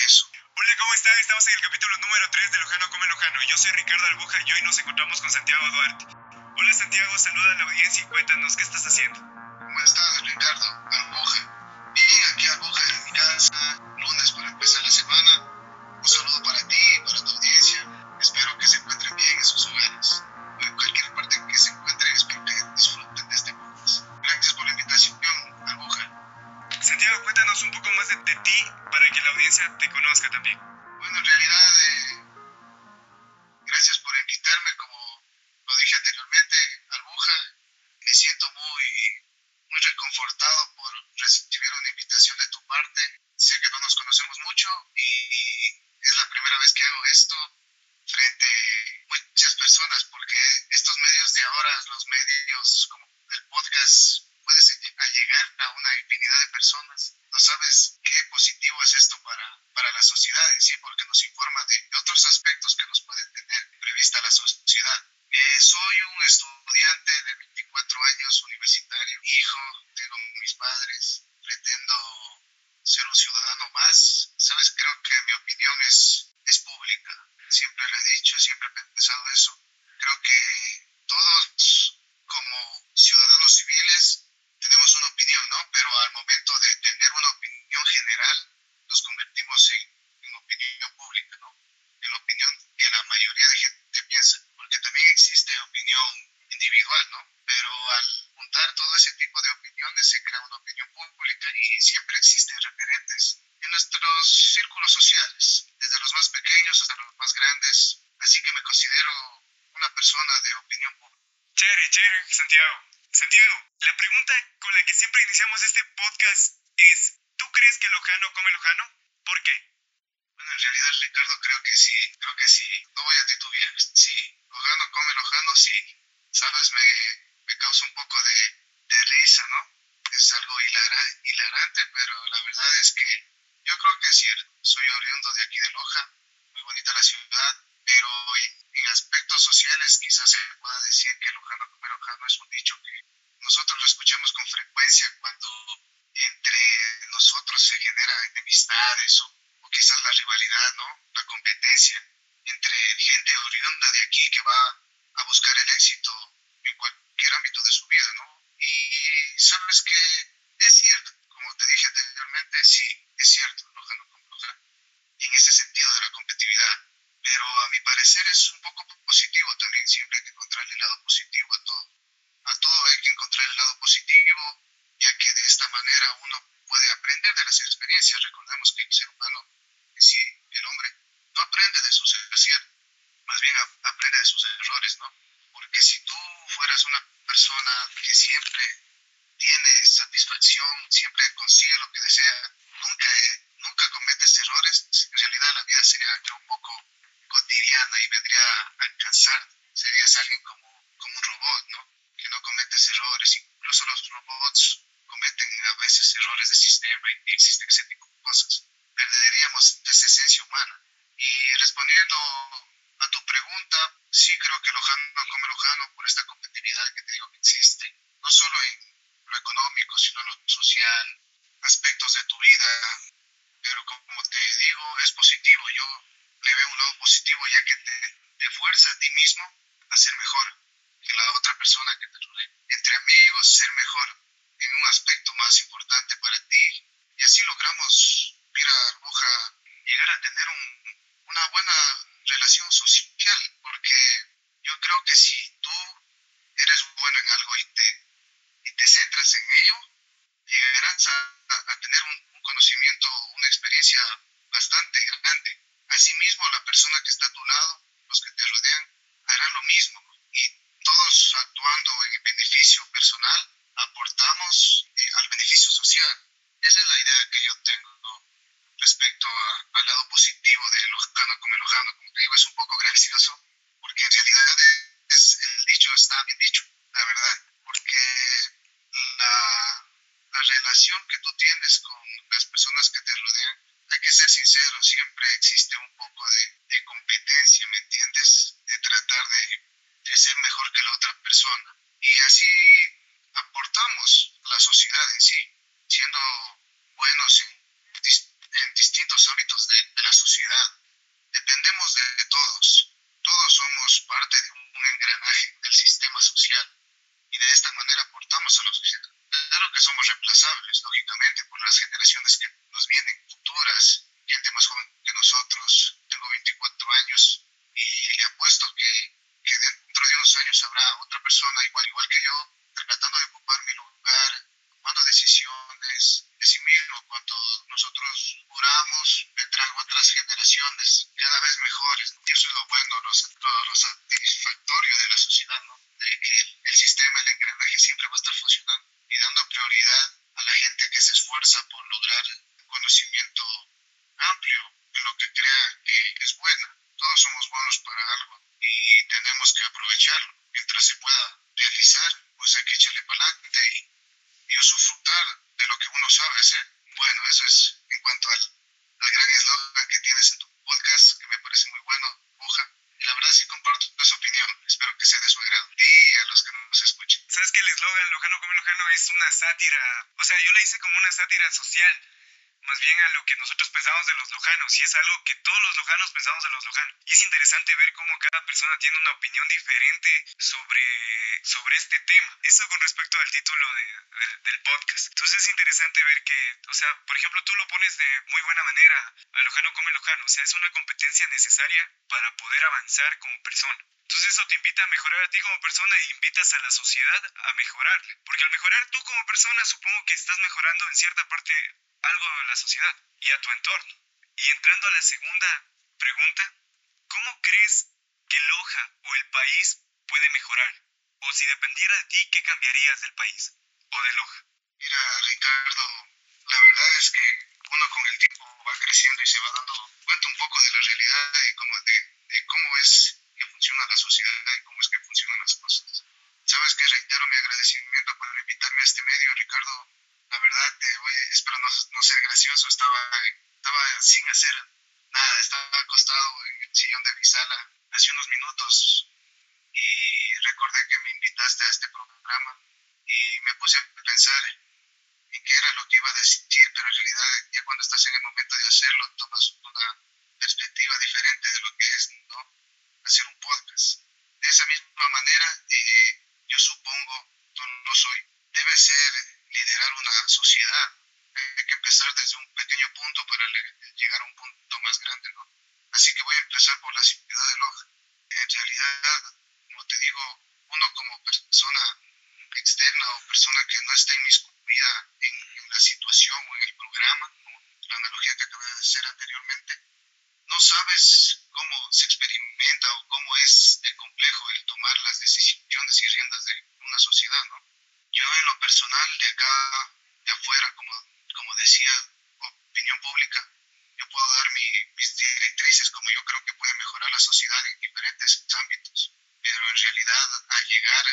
Hola, ¿cómo están? Estamos en el capítulo número 3 de Lojano Come Lojano. Yo soy Ricardo Albuja y hoy nos encontramos con Santiago Duarte. Hola Santiago, saluda a la audiencia y cuéntanos qué estás haciendo. ¿Cómo estás, Ricardo? muy reconfortado por recibir una invitación de tu parte. Santiago. Santiago, la pregunta con la que siempre iniciamos este podcast es, ¿tú crees que Lojano come Lojano? competitividad. Pero a mi parecer es un poco positivo también, siempre hay que encontrar el lado positivo a todo. A todo hay que encontrar el lado positivo, ya que de esta manera uno puede aprender de las experiencias. Recordemos que el ser humano, si el hombre, no aprende de sus aciertos, más bien aprende de sus errores, ¿no? Porque si tú fueras una persona que siempre tiene satisfacción, siempre consigue lo que desea, nunca, eh, nunca cometes errores, un poco cotidiana y vendría a alcanzar, serías alguien como, como un robot, ¿no? Que no cometes errores, incluso los robots cometen a veces errores de sistema y existen ese cosas. Perderíamos esa esencia humana. Y respondiendo a tu pregunta, sí creo que Lojano come Lojano por esta reemplazables, lógicamente, por las generaciones que nos vienen, futuras, gente más joven que nosotros. Tengo 24 años y le apuesto que, que dentro de unos años habrá otra persona igual, igual que yo, tratando de ocupar mi lugar, tomando decisiones de sí mismo. Cuando nosotros juramos, vendrán otras generaciones cada vez mejores. Y eso es lo bueno, lo, lo satisfactorio de la sociedad, ¿no? de que el sistema, el engranaje siempre va a estar funcionando y dando prioridad a la gente que se esfuerza por lograr un conocimiento amplio en lo que crea que es buena. Todos somos buenos para algo y tenemos que aprovecharlo. Mientras se pueda realizar, pues hay que echarle para adelante y, y usufructar de lo que uno sabe hacer. Bueno, eso es en cuanto al, al gran eslogan que tienes en tu podcast, que me parece muy bueno, Buja. Y la verdad sí comparto su opinión. Espero que sea de su agrado. Y a los que nos escuchen. ¿Sabes que el eslogan Lojano come Lojano es una sátira? O sea, yo la hice como una sátira social bien a lo que nosotros pensamos de los lojanos, y es algo que todos los lojanos pensamos de los lojanos. Y es interesante ver cómo cada persona tiene una opinión diferente sobre, sobre este tema. Eso con respecto al título de, del podcast. Entonces es interesante ver que, o sea, por ejemplo, tú lo pones de muy buena manera, a lojano come lojano, o sea, es una competencia necesaria para poder avanzar como persona. Entonces eso te invita a mejorar a ti como persona e invitas a la sociedad a mejorar. Porque al mejorar tú como persona, supongo que estás mejorando en cierta parte algo de la sociedad y a tu entorno. Y entrando a la segunda pregunta, ¿cómo crees que Loja o el país puede mejorar? O si dependiera de ti, ¿qué cambiarías del país o de Loja? Mira, Ricardo, la verdad es que uno con el tiempo va creciendo y se va dando cuenta un poco de la realidad y como de, de cómo es que funciona la sociedad pequeño punto para llegar a un punto más grande, ¿no? Así que voy a empezar por la ciudad de Loja. En realidad, como te digo, uno como persona externa o persona que no está inmiscuida en, en la situación o en el programa, como la analogía que acabé de hacer anteriormente, no sabes cómo se experimenta o cómo es de complejo el tomar las decisiones y riendas de una sociedad, ¿no? Yo en lo personal de acá, de afuera, como, como decía, opinión pública, yo puedo dar mis directrices como yo creo que puede mejorar la sociedad en diferentes ámbitos, pero en realidad al llegar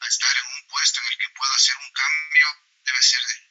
a estar en un puesto en el que pueda hacer un cambio debe ser difícil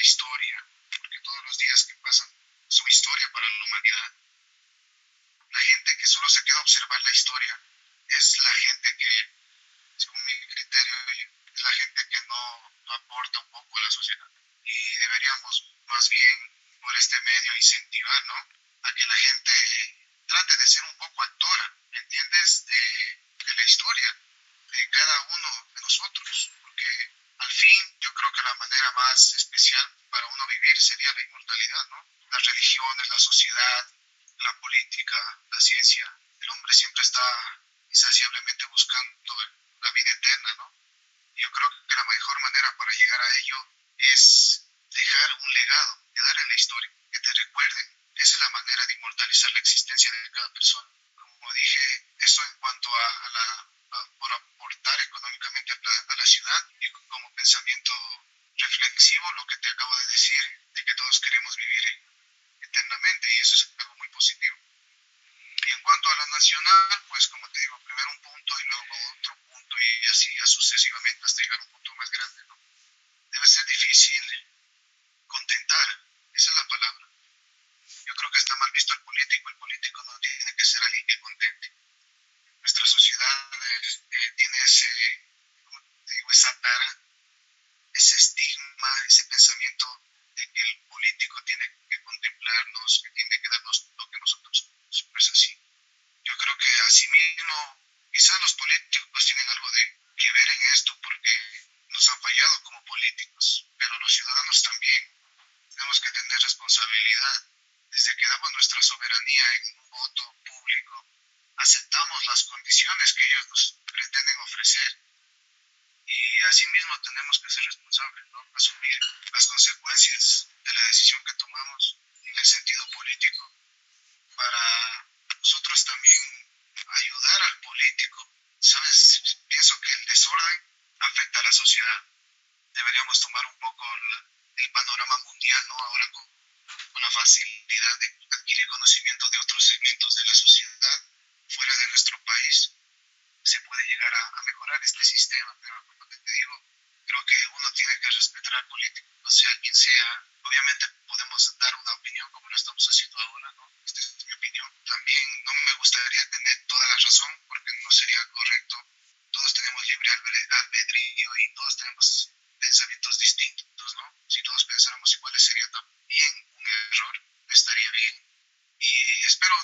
la historia, porque todos los días que pasan son historia para la humanidad. La gente que solo se queda a observar la historia es la gente que, según mi criterio, es la gente que no, no aporta un poco a la sociedad. Y deberíamos más bien por este medio incentivar, ¿no? para llegar a ello.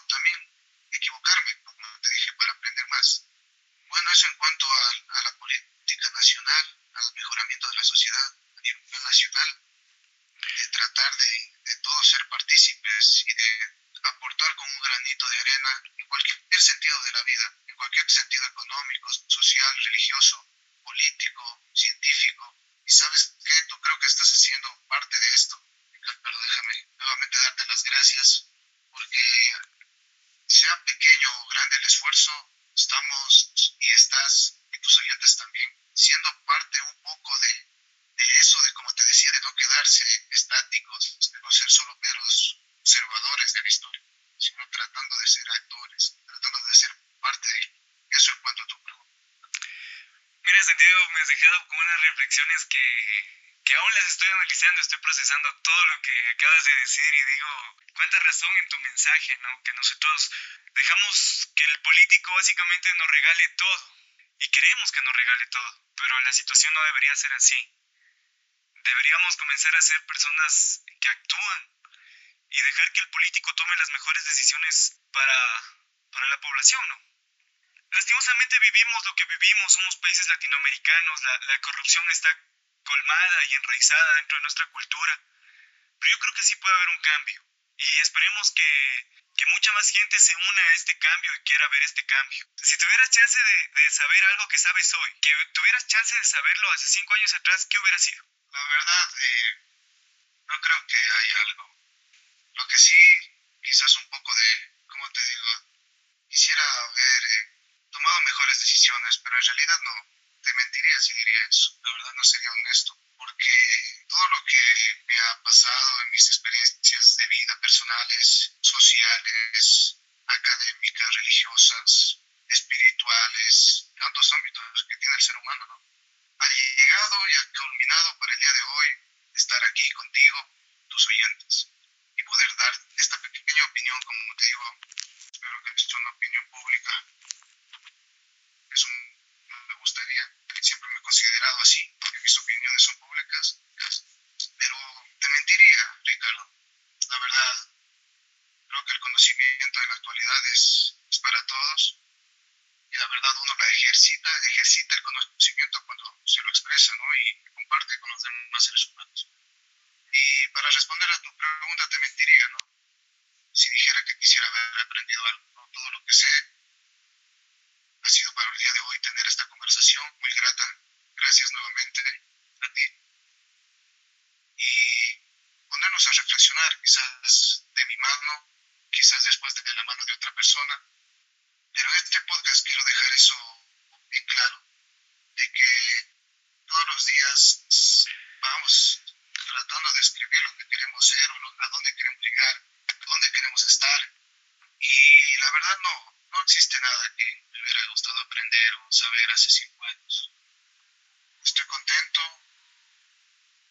También equivocarme, como te dije, para aprender más. Bueno, eso en cuanto a, la política nacional, al mejoramiento de la sociedad a nivel nacional, de tratar de, de todos ser partícipes y de aportar con un granito de arena en cualquier sentido de la vida, en cualquier sentido económico, social, religioso, político, científico, y sabes qué, tú creo que estás haciendo parte de esto. Pero déjame nuevamente darte las gracias porque sea pequeño o grande el esfuerzo, estamos y estás y tus oyentes también siendo parte un poco de, de eso, de como te decía, de no quedarse estáticos, de no ser solo meros observadores de la historia, sino tratando de ser actores, tratando de ser parte de eso en cuanto a tu pregunta. Mira, Santiago, me dejado con unas reflexiones que, que aún las estoy analizando, estoy procesando todo lo que acabas de decir y digo, cuánta razón en tu mensaje, ¿no? Que nosotros dejamos que el político básicamente nos regale todo y queremos que nos regale todo, pero la situación no debería ser así. Deberíamos comenzar a ser personas que actúan y dejar que el político tome las mejores decisiones para, para la población, ¿no? Lastimosamente vivimos lo que vivimos, somos países latinoamericanos, la, la corrupción está colmada y enraizada dentro de nuestra cultura, pero yo creo que sí puede haber un cambio y esperemos que, que mucha más gente se una a este cambio y quiera ver este cambio. Si tuvieras chance de, de, saber algo que sabes hoy, que tuvieras chance de saberlo hace cinco años atrás, ¿qué hubiera sido? La verdad, eh, no creo que haya algo. Lo que sí, quizás un poco de, ¿cómo te digo? Quisiera ver... Eh, tomado mejores decisiones, pero en realidad no. Te mentiría si diría eso. La verdad no sería honesto, porque todo lo que me ha pasado en mis experiencias de vida personales, sociales, académicas, religiosas, espirituales, tantos ámbitos que tiene el ser humano, ¿no? Ha llegado y ha muy grata. Gracias nuevamente a ti. Y ponernos a reflexionar quizás de mi mano, quizás después de la mano de otra persona. Pero este podcast quiero dejar eso bien claro, de que todos los días vamos tratando de escribir lo que queremos ser o a dónde queremos llegar, a dónde queremos estar. Y la verdad no, no existe nada que me hubiera gustado aprender o saber hace cinco años. Estoy contento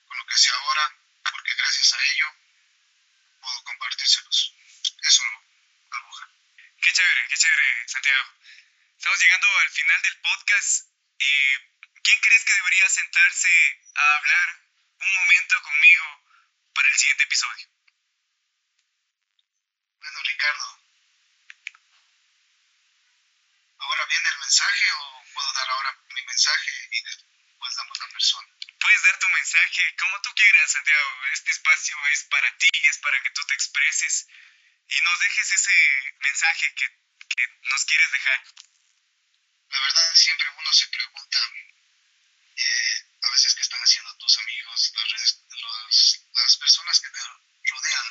con lo que sé ahora, porque gracias a ello puedo compartírselos. Eso, burbuja. Qué chévere, qué chévere, Santiago. Estamos llegando al final del podcast y ¿quién crees que debería sentarse a hablar un momento conmigo para el siguiente episodio? Bueno, Ricardo, ahora viene el mensaje o puedo dar ahora mi mensaje y después damos la persona? Puedes dar tu mensaje como tú quieras, Santiago. Este espacio es para ti, es para que tú te expreses y nos dejes ese mensaje que, que nos quieres dejar. La verdad, siempre uno se pregunta eh, a veces qué están haciendo tus amigos, las, redes, los, las personas que te rodean,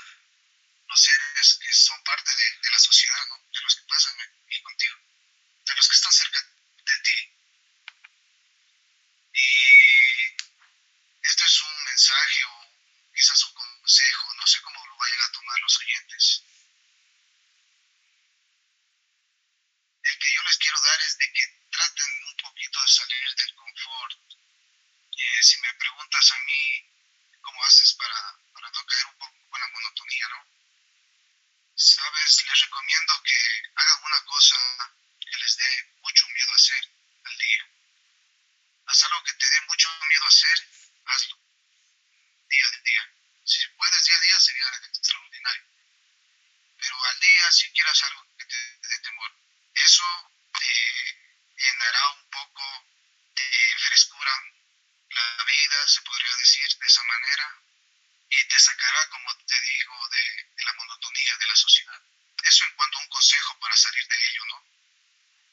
los seres que son parte de, de la sociedad, ¿no? de los que pasan aquí contigo de los que están cerca de ti. Y este es un mensaje o quizás un consejo, no sé cómo lo vayan a tomar de los oyentes. El que yo les quiero dar es de que traten un poquito de salir del confort. Eh, si me preguntas a mí cómo haces para, para no caer un poco con la monotonía, ¿no? Sabes, les recomiendo que hagan una cosa que les dé mucho miedo hacer al día. Haz algo que te dé mucho miedo hacer, hazlo. Día a día. Si puedes día a día sería Pero al día si quieras algo que te dé temor. Eso te llenará un poco de frescura la vida, se podría decir de esa manera, y te sacará, como te digo, de, de la monotonía de la sociedad. Eso en cuanto a un consejo para salir de ello, ¿no?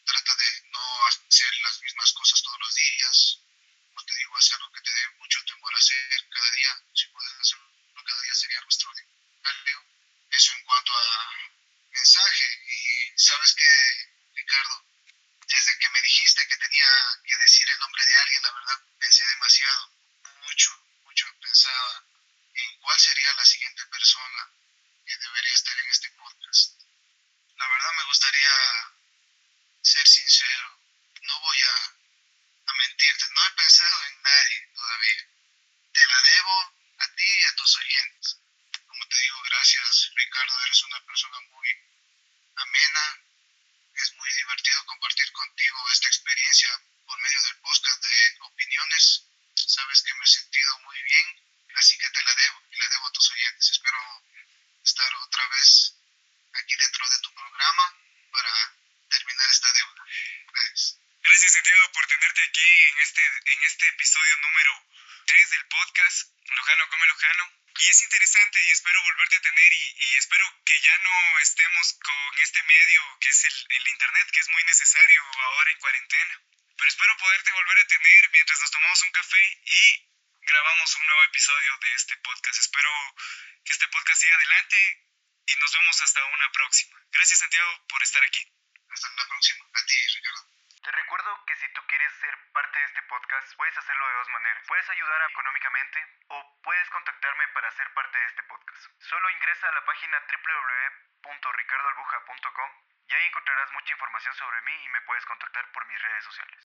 Trata de no hacer las mismas cosas todos los días, como te digo, hacer algo que te dé mucho temor hacer cada día, si puedes hacerlo cada día sería algo extraordinario. Mensaje, y sabes que, Ricardo, desde que me dijiste que tenía que decir el nombre de alguien, la verdad pensé demasiado, mucho, mucho, pensaba en cuál sería la siguiente persona que debería estar en este podcast. La verdad me gustaría ser sincero, no voy a, a mentirte, no he pensado en nadie todavía. Te la debo a ti y a tus oyentes. Como te digo, gracias Ricardo, eres una persona muy amena. Es muy divertido compartir contigo esta experiencia por medio del podcast de opiniones. Sabes que me he sentido muy bien, así que te la debo y la debo a tus oyentes. Espero estar otra vez aquí dentro de tu programa para terminar esta deuda. Gracias. Gracias Santiago por tenerte aquí en este, episodio número 3 del podcast Lujano Come Lujano. Y es interesante y espero volverte a tener y, espero que ya no estemos con este medio que es el, el Internet, que es muy necesario ahora en cuarentena. Pero espero poderte volver a tener mientras nos tomamos un café y grabamos un nuevo episodio de este podcast. Espero que este podcast siga adelante y nos vemos hasta una próxima. Gracias Santiago por estar aquí. Hasta la próxima. A ti, Ricardo. Te recuerdo que si tú quieres ser parte de este podcast, puedes hacerlo de dos maneras. Puedes ayudar económicamente o puedes contactarme para ser parte de este podcast. Solo ingresa a la página www.ricardoalbuja.com y ahí encontrarás mucha información sobre mí y me puedes contactar por mis redes sociales.